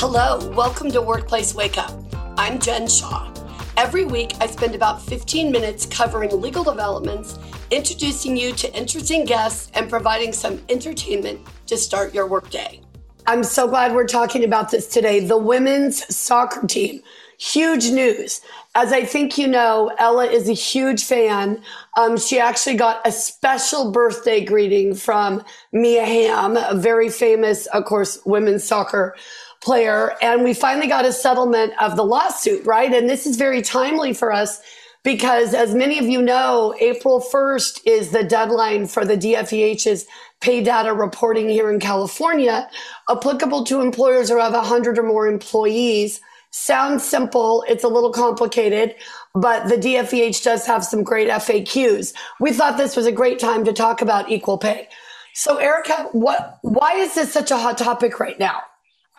Hello, welcome to Workplace Wake Up. I'm Jen Shaw. Every week, I spend about 15 minutes covering legal developments, introducing you to interesting guests, and providing some entertainment to start your workday. I'm so glad we're talking about this today. The women's soccer team. Huge news. As I think you know, Ella is a huge fan. Um, she actually got a special birthday greeting from Mia Hamm, a very famous, of course, women's soccer player. And we finally got a settlement of the lawsuit, right? And this is very timely for us because as many of you know, April 1st is the deadline for the DFEH's pay data reporting here in California, applicable to employers who have 100 or more employees. Sounds simple. It's a little complicated, but the DFEH does have some great FAQs. We thought this was a great time to talk about equal pay. So Erika, what, why is this such a hot topic right now?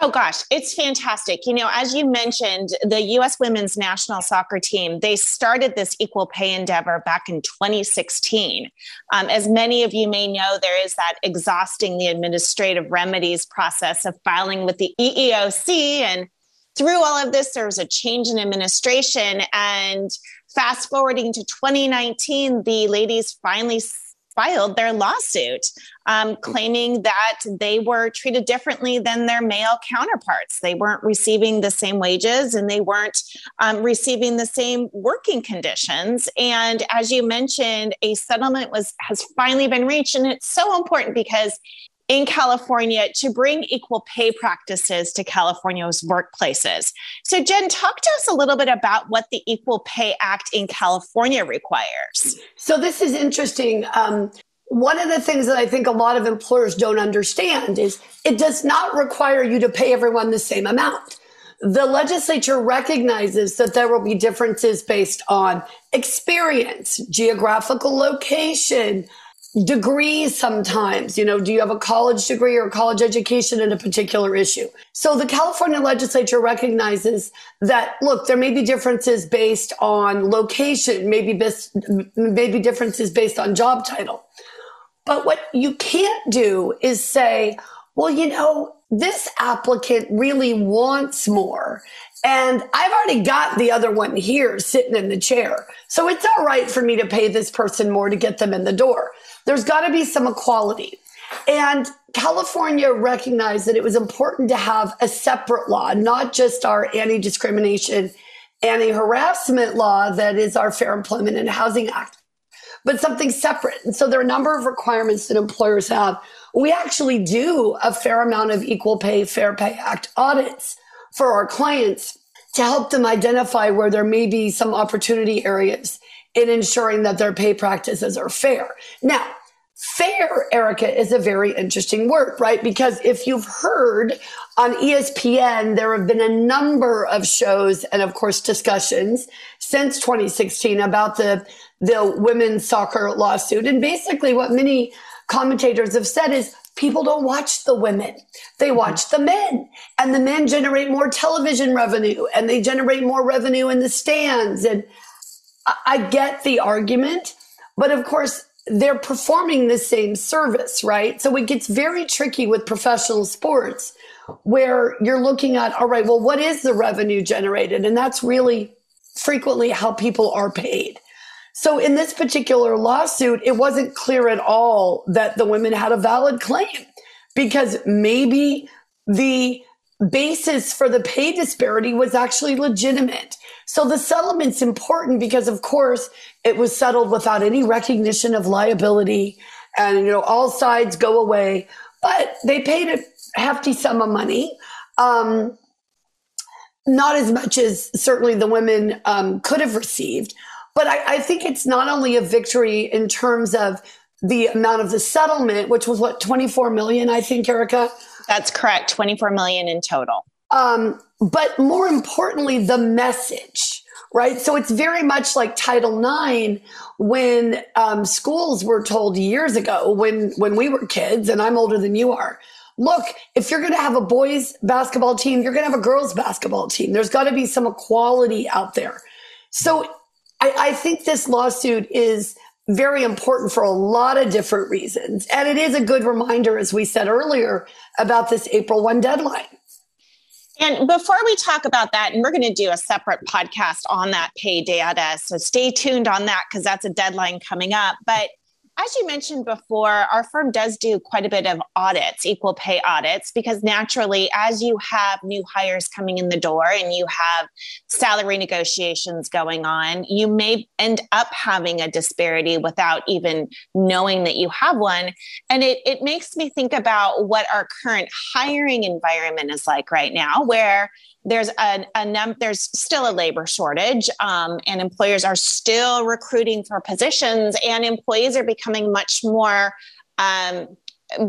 Oh gosh, it's fantastic. You know, as you mentioned, the US women's national soccer team, they started this equal pay endeavor back in 2016. Um, as many of you may know, there is that exhausting the administrative remedies process of filing with the EEOC. And through all of this, there was a change in administration. And fast forwarding to 2019, the ladies finally filed their lawsuit um, claiming that they were treated differently than their male counterparts. They weren't receiving the same wages and they weren't um, receiving the same working conditions. And as you mentioned, a settlement was has finally been reached, and it's so important because in California to bring equal pay practices to California's workplaces. So, Jen, talk to us a little bit about what the Equal Pay Act in California requires. So, this is interesting. Um, one of the things that I think a lot of employers don't understand is it does not require you to pay everyone the same amount. The legislature recognizes that there will be differences based on experience, geographical location, degrees sometimes. You know, do you have a college degree or college education in a particular issue? So the California legislature recognizes that, look, there may be differences based on location, maybe, best, maybe differences based on job title. But what you can't do is say, well, you know, this applicant really wants more. And I've already got the other one here sitting in the chair. So it's all right for me to pay this person more to get them in the door. There's got to be some equality. And California recognized that it was important to have a separate law, not just our anti discrimination, anti harassment law that is our Fair Employment and Housing Act, but something separate. And so there are a number of requirements that employers have. We actually do a fair amount of Equal Pay, Fair Pay Act audits for our clients to help them identify where there may be some opportunity areas in ensuring that their pay practices are fair. Now, fair, Erika, is a very interesting word, right? Because if you've heard on ESPN, there have been a number of shows and of course discussions since 2016 about the, the women's soccer lawsuit. And basically what many commentators have said is people don't watch the women. They mm-hmm. watch the men and the men generate more television revenue and they generate more revenue in the stands. And I get the argument, but of course they're performing the same service, right? So it gets very tricky with professional sports where you're looking at, all right, well, what is the revenue generated? And that's really frequently how people are paid. So in this particular lawsuit, it wasn't clear at all that the women had a valid claim because maybe the basis for the pay disparity was actually legitimate. So the settlement's important because of course it was settled without any recognition of liability and you know all sides go away, but they paid a hefty sum of money. Um, not as much as certainly the women um, could have received, but I, I think it's not only a victory in terms of the amount of the settlement, which was what, 24 million, I think, Erika? That's correct, 24 million in total. Um, but more importantly, the message, right? So it's very much like Title IX when um, schools were told years ago when, when we were kids, and I'm older than you are. Look, if you're going to have a boys basketball team, you're going to have a girls basketball team. There's got to be some equality out there. So I, I think this lawsuit is very important for a lot of different reasons. And it is a good reminder, as we said earlier, about this April 1 deadline. And before we talk about that, and we're going to do a separate podcast on that pay data. So stay tuned on that because that's a deadline coming up. But as you mentioned before, our firm does do quite a bit of audits, equal pay audits, because naturally, as you have new hires coming in the door and you have salary negotiations going on, you may end up having a disparity without even knowing that you have one. And it, it makes me think about what our current hiring environment is like right now, where there's a, a num- there's still a labor shortage um, and employers are still recruiting for positions and employees are becoming much more um,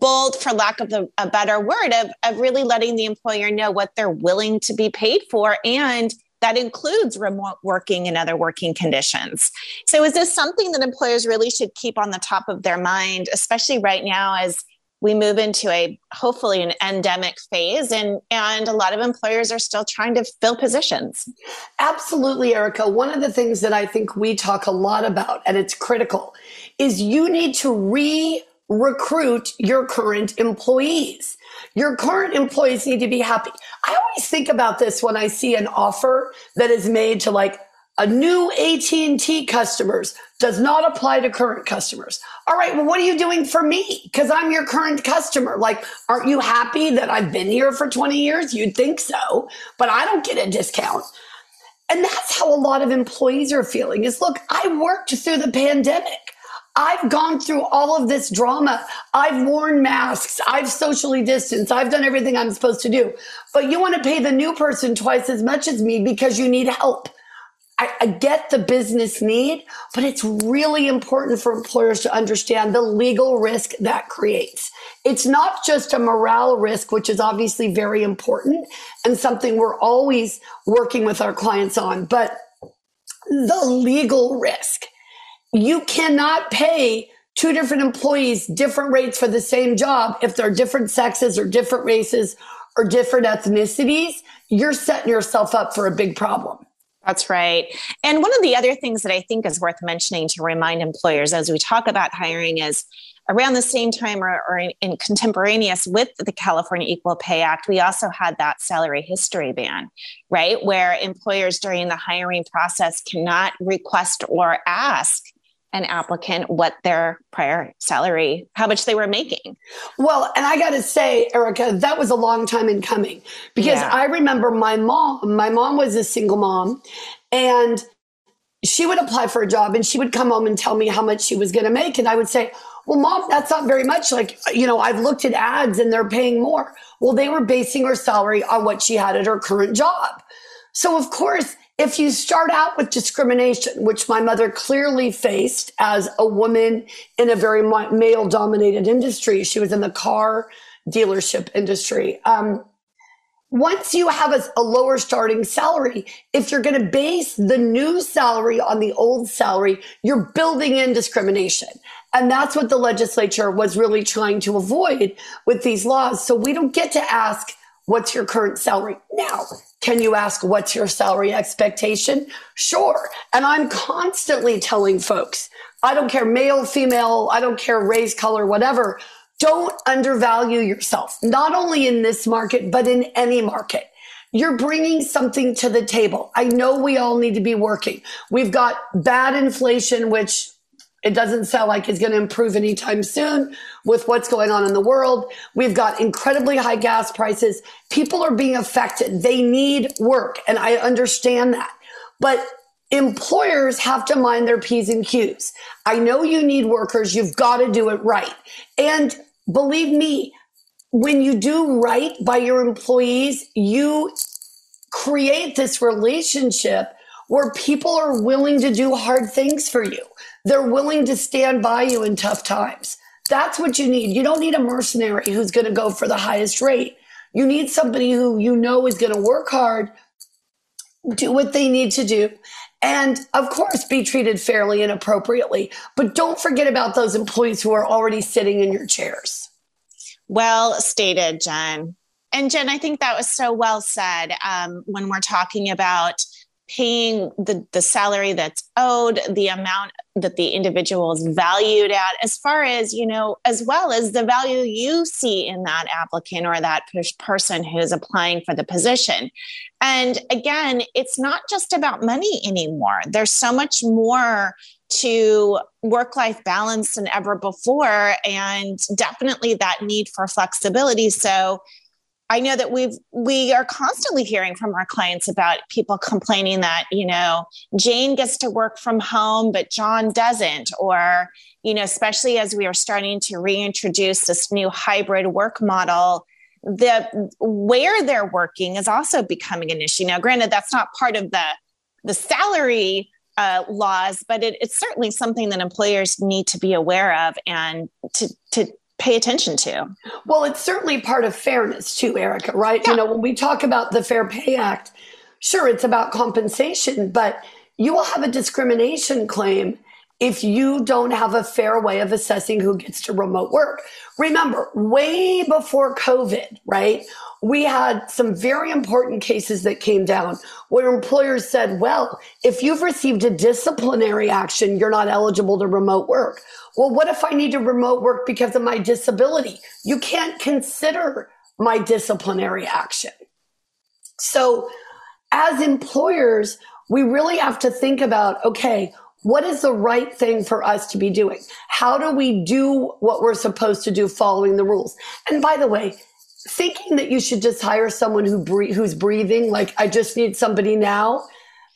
bold for lack of a, better word of, of really letting the employer know what they're willing to be paid for and that includes remote working and other working conditions. So, is this something that employers really should keep on the top of their mind, especially right now as we move into a hopefully an endemic phase and and a lot of employers are still trying to fill positions. Absolutely erika. One of the things that i think we talk a lot about and it's critical is you need to re recruit your current employees. Your current employees need to be happy. I always think about this when i see an offer that is made to like a new AT&T customers does not apply to current customers. All right, well what are you doing for me? Cuz I'm your current customer. Like aren't you happy that I've been here for 20 years? You'd think so, but I don't get a discount. And that's how a lot of employees are feeling. Is look, I worked through the pandemic. I've gone through all of this drama. I've worn masks. I've socially distanced. I've done everything I'm supposed to do. But you want to pay the new person twice as much as me because you need help. I, I get the business need, but it's really important for employers to understand the legal risk that creates. It's not just a morale risk, which is obviously very important and something we're always working with our clients on, but the legal risk. You cannot pay two different employees different rates for the same job if they're different sexes or different races or different ethnicities. You're setting yourself up for a big problem. That's right. And one of the other things that I think is worth mentioning to remind employers as we talk about hiring is around the same time or, or in, in, contemporaneous with the California Equal Pay Act, we also had that salary history ban, right? Where employers during the hiring process cannot request or ask an applicant what their prior salary, how much they were making. Well, and I got to say, Erika, that was a long time in coming because yeah. I remember my mom, my mom was a single mom and she would apply for a job and she would come home and tell me how much she was going to make. And I would say, well, mom, that's not very much. Like, you know, I've looked at ads and they're paying more. Well, they were basing her salary on what she had at her current job. So of course, if you start out with discrimination, which my mother clearly faced as a woman in a very male dominated industry, she was in the car dealership industry. Um, once you have a, a, lower starting salary, if you're going to base the new salary on the old salary, you're building in discrimination. And that's what the legislature was really trying to avoid with these laws. So we don't get to ask, what's your current salary? Now, can you ask what's your salary expectation? Sure. And I'm constantly telling folks, I don't care male, female, I don't care race, color, whatever. Don't undervalue yourself, not only in this market, but in any market. You're bringing something to the table. I know we all need to be working. We've got bad inflation, which it doesn't sound like it's going to improve anytime soon with what's going on in the world. We've got incredibly high gas prices. People are being affected. They need work. And I understand that. But employers have to mind their P's and Q's. I know you need workers. You've got to do it right. And believe me, when you do right by your employees, you create this relationship where people are willing to do hard things for you. They're willing to stand by you in tough times. That's what you need. You don't need a mercenary who's going to go for the highest rate. You need somebody who you know is going to work hard, do what they need to do, and of course be treated fairly and appropriately. But don't forget about those employees who are already sitting in your chairs. Well stated, Jen. And Jen, I think that was so well said um, when we're talking about paying the, the salary that's owed, the amount that the individual is valued at as far as you know as well as the value you see in that applicant or that person who's applying for the position. And again it's not just about money anymore. There's so much more to work life balance than ever before and definitely that need for flexibility. So I know that we've we are constantly hearing from our clients about people complaining that, you know, Jane gets to work from home but John doesn't or you know, especially as we are starting to reintroduce this new hybrid work model, the where they're working is also becoming an issue. Now, granted, that's not part of the the salary uh, laws, but it, it's certainly something that employers need to be aware of and to to pay attention to. Well, it's certainly part of fairness too, Erika, right? Yeah. You know, when we talk about the Fair Pay Act, sure, it's about compensation, but you will have a discrimination claim if you don't have a fair way of assessing who gets to remote work. Remember, way before COVID, right? We had some very important cases that came down where employers said, well, if you've received a disciplinary action, you're not eligible to remote work. Well, what if I need to remote work because of my disability? You can't consider my disciplinary action. So as employers, we really have to think about, okay, what is the right thing for us to be doing? How do we do what we're supposed to do following the rules? And by the way, thinking that you should just hire someone who bre- who's breathing, like I just need somebody now,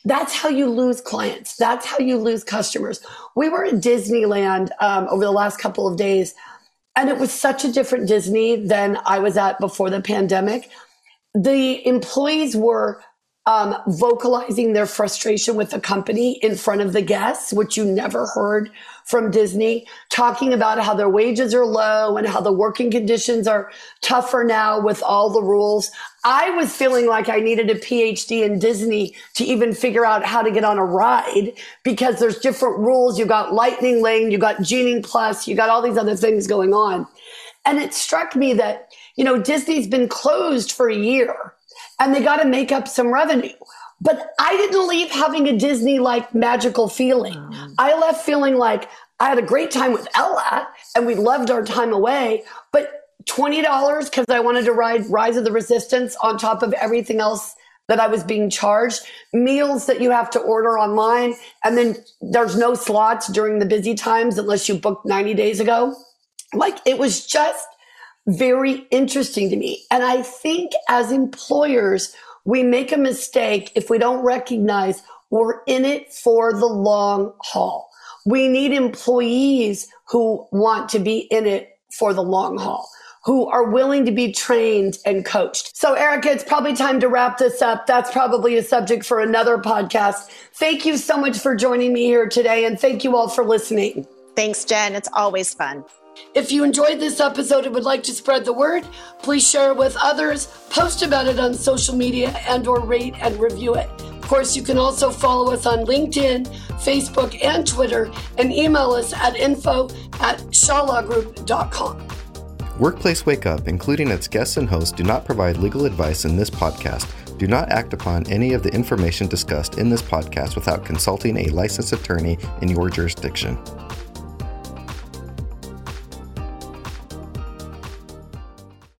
that's how you lose clients. That's how you lose customers. We were at Disneyland um, over the last couple of days, and it was such a different Disney than I was at before the pandemic. The employees were um, vocalizing their frustration with the company in front of the guests, which you never heard from Disney, talking about how their wages are low and how the working conditions are tougher now with all the rules. I was feeling like I needed a PhD in Disney to even figure out how to get on a ride because there's different rules. You got Lightning Lane, you got Genie Plus, you got all these other things going on. And it struck me that, you know, Disney's been closed for a year and they got to make up some revenue. But I didn't leave having a Disney like magical feeling. Mm. I left feeling like I had a great time with Ella and we loved our time away, but $20 because I wanted to ride Rise of the Resistance on top of everything else that I was being charged, meals that you have to order online, and then there's no slots during the busy times unless you booked 90 days ago. Like it was just very interesting to me. And I think as employers, we make a mistake if we don't recognize we're in it for the long haul. We need employees who want to be in it for the long haul, who are willing to be trained and coached. So, Erika, it's probably time to wrap this up. That's probably a subject for another podcast. Thank you so much for joining me here today, and thank you all for listening. Thanks, Jen. It's always fun. If you enjoyed this episode and would like to spread the word, please share it with others, post about it on social media and or rate and review it. Of course, you can also follow us on LinkedIn, Facebook, and Twitter, and email us at info at shawlawgroup.com. Workplace Wake Up, including its guests and hosts, do not provide legal advice in this podcast. Do not act upon any of the information discussed in this podcast without consulting a licensed attorney in your jurisdiction.